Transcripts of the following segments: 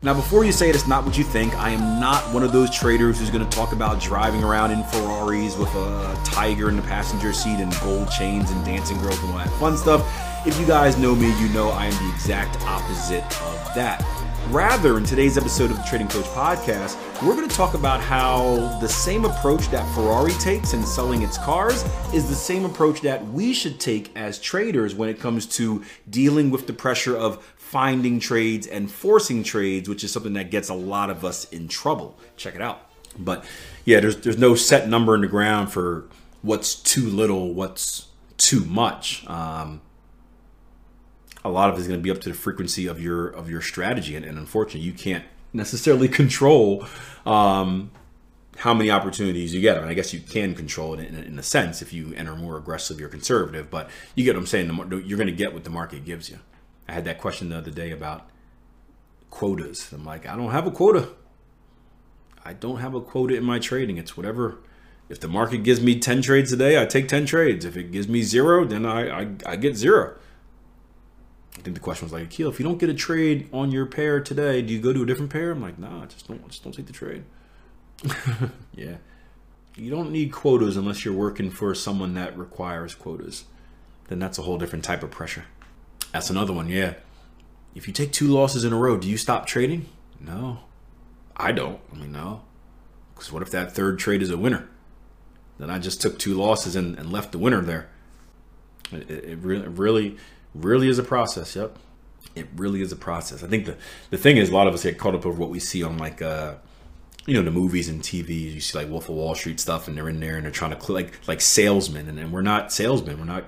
Now, before you say it, it's not what you think. I am not one of those traders who's going to talk about driving around in Ferraris with a tiger in the passenger seat and gold chains and dancing girls and all that fun stuff. If you guys know me, you know I am the exact opposite of that. Rather, in today's episode of the Trading Coach Podcast, we're going to talk about how the same approach that Ferrari takes in selling its cars is the same approach that we should take as traders when it comes to dealing with the pressure of finding trades and forcing trades, which is something that gets a lot of us in trouble. Check it out. But yeah, there's there's no set number in the ground for what's too little, what's too much. Um, a lot of it is going to be up to the frequency of your of your strategy, and, and unfortunately, you can't necessarily control um, how many opportunities you get. I mean, I guess you can control it in, in, a sense if you enter more aggressive or conservative, but you get what I'm saying. You're going to get what the market gives you. I had that question the other day about quotas. I'm like, I don't have a quota. I don't have a quota in my trading. It's whatever. If the market gives me 10 trades a day, I take 10 trades. If it gives me zero, then I, I, I get zero. I think the question was like, Akil, if you don't get a trade on your pair today, do you go to a different pair? I'm like, nah, just don't just don't take the trade. yeah. You don't need quotas unless you're working for someone that requires quotas. Then that's a whole different type of pressure. That's another one, yeah. If you take two losses in a row, do you stop trading? No. I don't. I mean, no. Because what if that third trade is a winner? Then I just took two losses and, and left the winner there. It, it, really, really, really is a process. Yep. It really is a process. I think the, the thing is, a lot of us get caught up over what we see on like, uh, you know, the movies and TV. You see like Wolf of Wall Street stuff, and they're in there and they're trying to like like salesmen, and, and we're not salesmen. We're not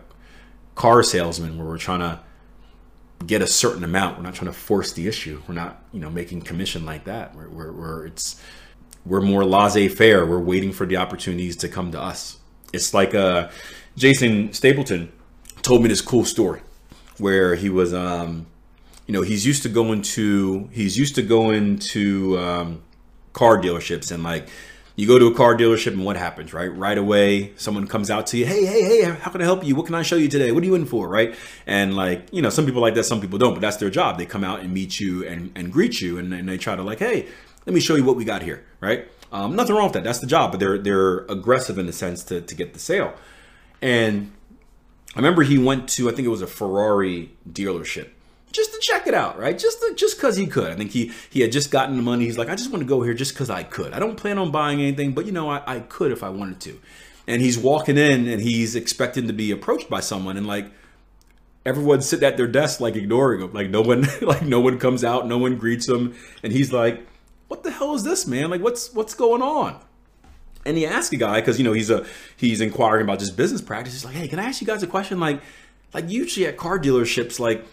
car salesmen. Where we're trying to get a certain amount. We're not trying to force the issue. We're not, you know, making commission like that. We're, we're, we're it's we're more laissez-faire. We're waiting for the opportunities to come to us. It's like uh, Jason Stapleton told me this cool story where he was, um, you know, he's used to going to he's used to going to um, car dealerships and like you go to a car dealership and what happens, right? Right away, someone comes out to you, hey, hey, hey, how can I help you? What can I show you today? What are you in for, right? And like, you know, some people like that, some people don't, but that's their job. They come out and meet you and, and greet you and, and they try to like, hey, let me show you what we got here, right? Um, nothing wrong with that. That's the job, but they're they're aggressive in a sense to, to get the sale. And I remember he went to, I think it was a Ferrari dealership just to check it out, right? Just to, just because he could. I think he he had just gotten the money. He's like, I just want to go here just because I could. I don't plan on buying anything, but you know, I, I could if I wanted to. And he's walking in and he's expecting to be approached by someone, and like everyone's sitting at their desk, like ignoring him. Like no one, like no one comes out, no one greets him, and he's like, "What the hell is this, man? Like, what's what's going on?" And he asked a guy because you know he's a he's inquiring about just business practice. He's like, "Hey, can I ask you guys a question? Like, like usually at car dealerships, like."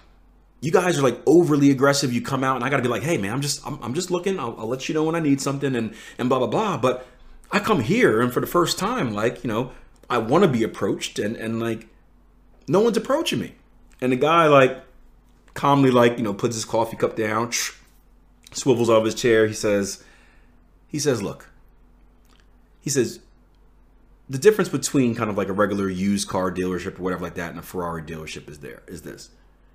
you guys are like overly aggressive. You come out and I got to be like, hey man, I'm just I'm, I'm just looking. I'll, I'll, let you know when I need something and and blah blah blah. But I come here and for the first time, like you know, I want to be approached and and like no one's approaching me. And the guy like calmly like you know puts his coffee cup down, swivels off his chair. He says, he says, look, he says. The difference between kind of like a regular used car dealership or whatever like that and a Ferrari dealership is there is this,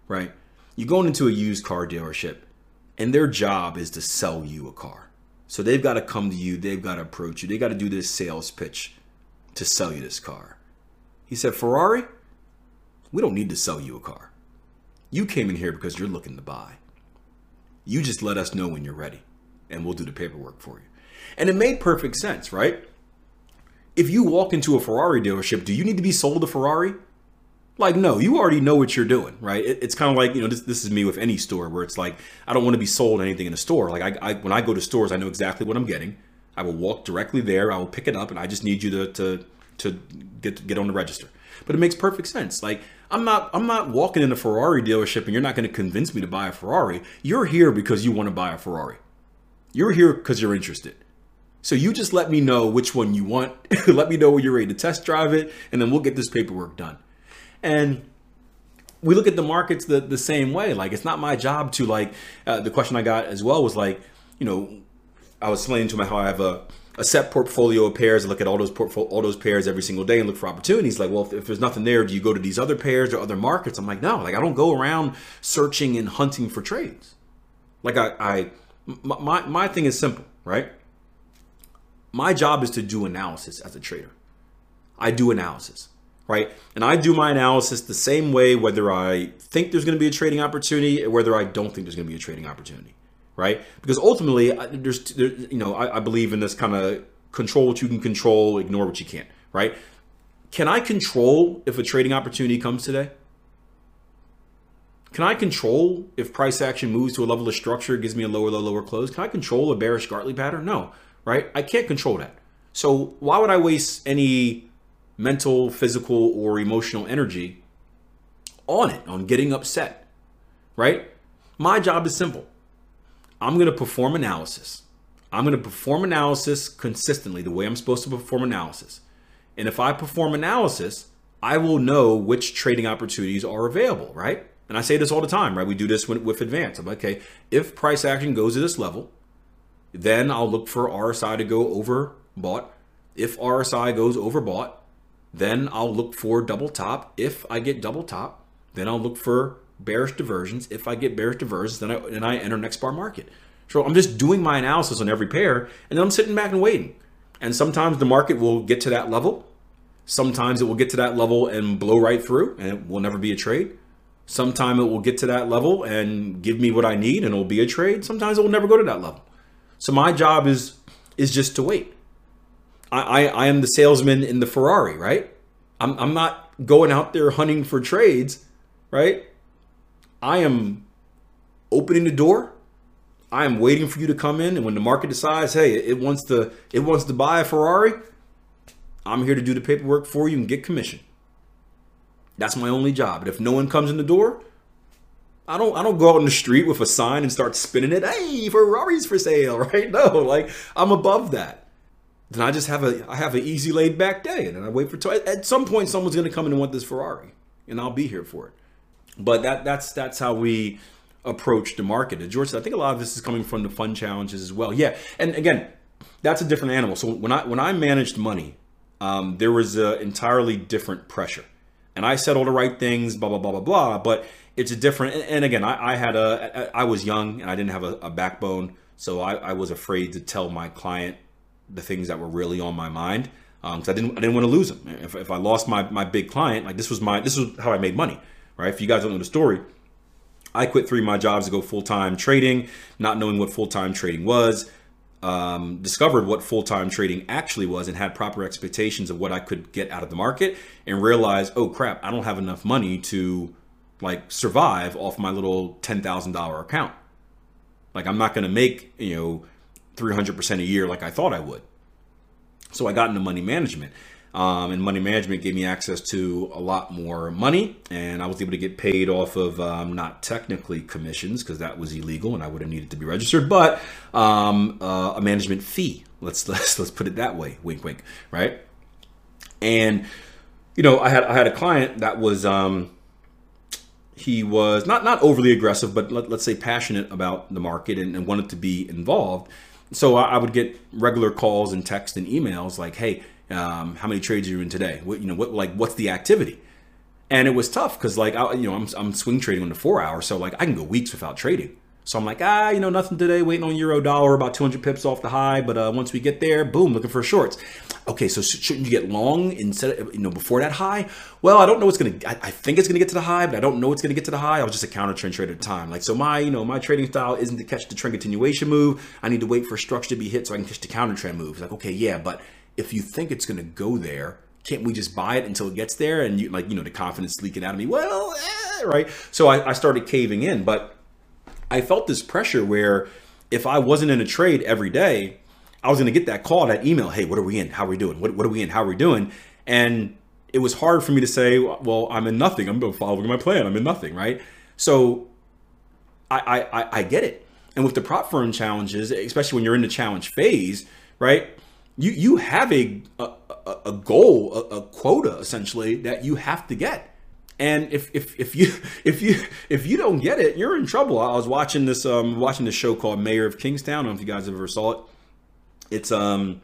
right? you going into a used car dealership and their job is to sell you a car. So they've got to come to you, they've got to approach you, they got to do this sales pitch to sell you this car. He said, Ferrari, we don't need to sell you a car. You came in here because you're looking to buy. You just let us know when you're ready and we'll do the paperwork for you. And it made perfect sense, right? If you walk into a Ferrari dealership, do you need to be sold a Ferrari? Like, no, you already know what you're doing, right? It, it's kind of like, you know, this, this is me with any store where it's like, I don't want to be sold anything in a store. Like, I, I, when I go to stores, I know exactly what I'm getting. I will walk directly there. I will pick it up, and I just need you to to to get get on the register. But it makes perfect sense. Like, I'm not I'm not walking in a Ferrari dealership, and you're not going to convince me to buy a Ferrari. You're here because you want to buy a Ferrari. You're here because you're interested. So you just let me know which one you want. let me know when you're ready to test drive it, and then we'll get this paperwork done. And we look at the markets the, the same way. Like it's not my job to like. Uh, the question I got as well was like, you know, I was explaining to my how I have a a set portfolio of pairs. I look at all those portfolio, all those pairs every single day and look for opportunities. Like, well, if, if, there's nothing there, do you go to these other pairs or other markets? I'm like, no, like I don't go around searching and hunting for trades. Like I, I my my thing is simple, right? My job is to do analysis as a trader. I do analysis, right? And I do my analysis the same way whether I think there's going to be a trading opportunity or whether I don't think there's going to be a trading opportunity right? Because ultimately, there's, there, you know, I, I believe in this kind of control what you can control, ignore what you can't, right? Can I control if a trading opportunity comes today? Can I control if price action moves to a level of structure, gives me a lower low, lower close? Can I control a bearish Gartley pattern? No, right? I can't control that. So why would I waste any mental, physical, or emotional energy on it, on getting upset, right? My job is simple. I'm going to perform analysis. I'm going to perform analysis consistently the way I'm supposed to perform analysis. And if I perform analysis, I will know which trading opportunities are available, right? And I say this all the time, right? We do this with, advance. I'm like, okay, if price action goes to this level, then I'll look for RSI to go overbought. If RSI goes overbought, then I'll look for double top. If I get double top, then I'll look for bearish divergences. If I get bearish divergences, then I, then I enter next bar market. So I'm just doing my analysis on every pair, and then I'm sitting back and waiting. And sometimes the market will get to that level. Sometimes it will get to that level and blow right through, and it will never be a trade. Sometime it will get to that level and give me what I need, and it will be a trade. Sometimes it will never go to that level. So my job is is just to wait. I, I, I am the salesman in the Ferrari, right? I'm, I'm not going out there hunting for trades, right? I am opening the door. I am waiting for you to come in, and when the market decides, hey, it wants to it wants to buy a Ferrari, I'm here to do the paperwork for you and get commission. That's my only job. And if no one comes in the door, I don't I don't go out in the street with a sign and start spinning it. Hey, Ferrari's for sale, right? No, like I'm above that. Then I just have a I have an easy laid back day, and then I wait for t- at some point someone's to come in and want this Ferrari, and I'll be here for it. But that that's that's how we approach the market. And George, said, I think a lot of this is coming from the fund challenges as well. Yeah, and again, that's a different animal. So when I when I managed money, um, there was an entirely different pressure, and I said all the right things, blah blah blah blah blah. But it's a different. And, again, I, I, had a I was young and I didn't have a, a backbone, so I, I, was afraid to tell my client the things that were really on my mind because um, I didn't I didn't want to lose them. If, if I lost my my big client, like this was my this was how I made money right? If you guys don't know the story, I quit three of my jobs to go full time trading, not knowing what full time trading was. Um, discovered what full time trading actually was and had proper expectations of what I could get out of the market, and realized, oh crap, I don't have enough money to like survive off my little ten thousand dollar account. Like I'm not going to make you know 300 percent a year like I thought I would. So I got into money management um, and money management gave me access to a lot more money, and I was able to get paid off of um, not technically commissions because that was illegal and I would have needed to be registered, but um, uh, a management fee. Let's let's let's put it that way. Wink, wink. Right. And you know, I had I had a client that was um, he was not not overly aggressive, but let, us say passionate about the market and, and wanted to be involved. So I, I would get regular calls and texts and emails like, "Hey." Um, how many trades are you in today? What you know, what like what's the activity? And it was tough because like I, you know I'm I'm swing trading on the four hour, so like I can go weeks without trading. So I'm like ah you know nothing today, waiting on euro dollar about 200 pips off the high, but uh, once we get there, boom, looking for shorts. Okay, so shouldn't you get long instead of you know before that high? Well, I don't know what's gonna. I, I think it's gonna get to the high, but I don't know it's gonna get to the high. I was just a counter trend trader at the time. Like so, my you know my trading style isn't to catch the trend continuation move. I need to wait for structure to be hit so I can catch the counter trend move. It's like okay, yeah, but if you think it's going to go there, can't we just buy it until it gets there? And you like, you know, the confidence leaking out of me. Well, eh, right. So I, I started caving in, but I felt this pressure where if I wasn't in a trade every day, I was going to get that call, that email. Hey, what are we in? How are we doing? What, what are we in? How are we doing? And it was hard for me to say, well, I'm in nothing. I'm following my plan. I'm in nothing. Right. So I, I, I get it. And with the prop firm challenges, especially when you're in the challenge phase, right? You you have a a, a goal, a, a quota essentially that you have to get. And if, if if you if you if you don't get it, you're in trouble. I was watching this um watching this show called Mayor of Kingstown. I don't know if you guys ever saw it. It's um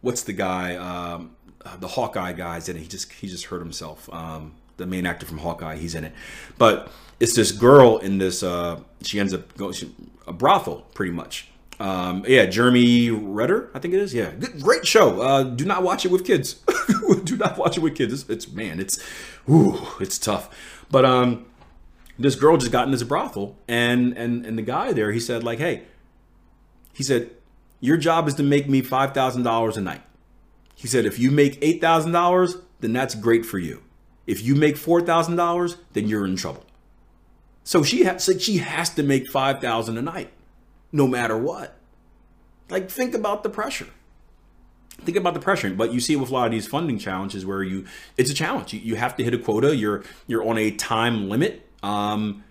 what's the guy um the Hawkeye guy's in it. He just he just hurt himself. Um the main actor from Hawkeye, he's in it. But it's this girl in this uh she ends up going a brothel pretty much. Um, yeah, Jeremy Renner, I think it is. Yeah, Good, great show. Uh, do not watch it with kids. do not watch it with kids. It's, it's man, it's, ooh, it's tough. But um, this girl just got in this brothel, and and and the guy there, he said like, hey, he said, your job is to make me five thousand dollars a night. He said, if you make eight thousand dollars, then that's great for you. If you make four thousand dollars, then you're in trouble. So she has, like, she has to make five thousand a night no matter what. Like, think about the pressure. Think about the pressure. But you see with a lot of these funding challenges where you, it's a challenge. You, you have to hit a quota. You're you're on a time limit. Um,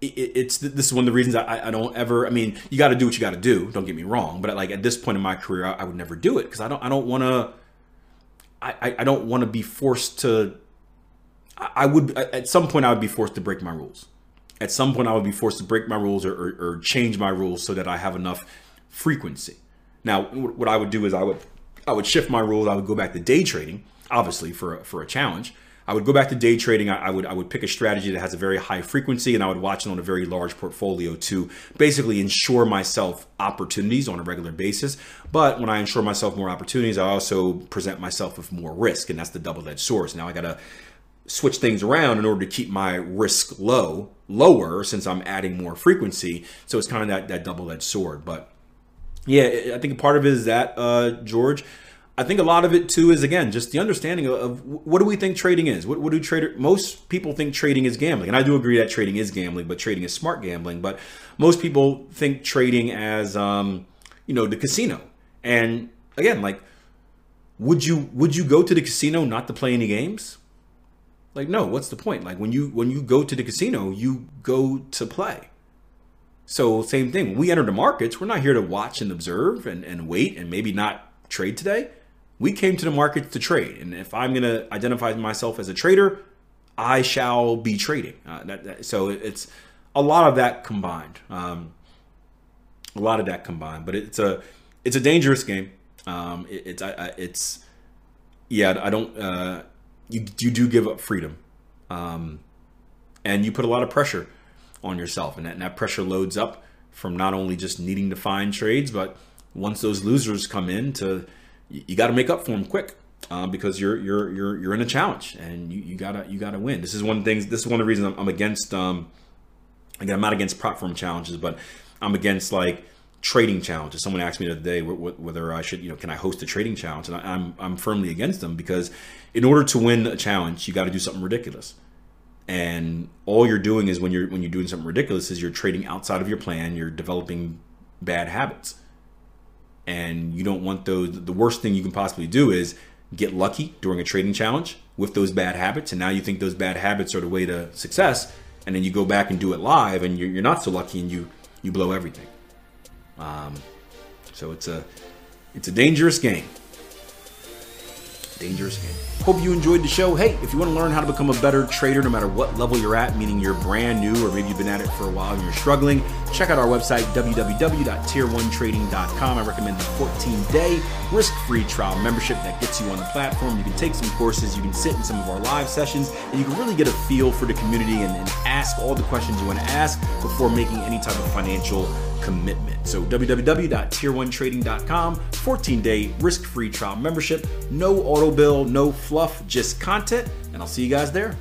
it, it's this is one of the reasons I, I don't ever. I mean, you got to do what you got to do. Don't get me wrong. But like at this point in my career, I, I would never do it because I don't. I don't want to. I, I don't want to be forced to. I would at some point I would be forced to break my rules at some point I would be forced to break my rules or, or, or, change my rules so that I have enough frequency. Now, what I would do is I would I would shift my rules. I would go back to day trading, obviously for a, for a challenge. I would go back to day trading. I, I would I would pick a strategy that has a very high frequency, and I would watch it on a very large portfolio to basically ensure myself opportunities on a regular basis. But when I ensure myself more opportunities, I also present myself with more risk, and that's the double-edged sword. Now I got to switch things around in order to keep my risk low, lower, since I'm adding more frequency. So it's kind of that, that double edged sword. But yeah, I think part of it is that, uh, George. I think a lot of it too is again just the understanding of, of what do we think trading is. What, what do trader? Most people think trading is gambling, and I do agree that trading is gambling, but trading is smart gambling. But most people think trading as um, you know the casino. And again, like, would you would you go to the casino not to play any games? Like, no, what's the point? Like when you when you go to the casino, you go to play. So same thing. When we enter the markets, we're not here to watch and observe and, and wait and maybe not trade today. We came to the markets to trade. And if I'm gonna identify myself as a trader, I shall be trading. Uh, that, that, so it's a lot of that combined. Um, a lot of that combined. But it's a it's a dangerous game. Um, it, it's I, it's yeah. I don't. Uh, you you do give up freedom, um, and you put a lot of pressure on yourself, and that, and that pressure loads up from not only just needing to find trades, but once those losers come in, to you, got to make up for them quick. Uh, because you're you're you're you're in a challenge and you, you gotta you gotta win. This is one of the things. This is one of the reasons I'm, I'm against. Um, again, I'm not against prop firm challenges, but I'm against like trading challenges. Someone asked me the other day whether I should, you know, can I host a trading challenge? And I'm I'm firmly against them because in order to win a challenge, you got to do something ridiculous. And all you're doing is when you're when you're doing something ridiculous is you're trading outside of your plan. You're developing bad habits, and you don't want those. The worst thing you can possibly do is get lucky during a trading challenge with those bad habits, and now you think those bad habits are the way to success, and then you go back and do it live, and you're, you're not so lucky, and you you blow everything. Um, so it's a it's a dangerous game. Dangerous game. Hope you enjoyed the show. Hey, if you want to learn how to become a better trader no matter what level you're at, meaning you're brand new or maybe you've been at it for a while and you're struggling, check out our website, www.tier1trading.com. I recommend the 14 day risk free trial membership that gets you on the platform. You can take some courses, you can sit in some of our live sessions, and you can really get a feel for the community and, and ask all the questions you want to ask before making any type of financial commitment. So www.tier1trading.com, 14-day risk-free trial membership, no auto bill, no fluff, just content, and I'll see you guys there.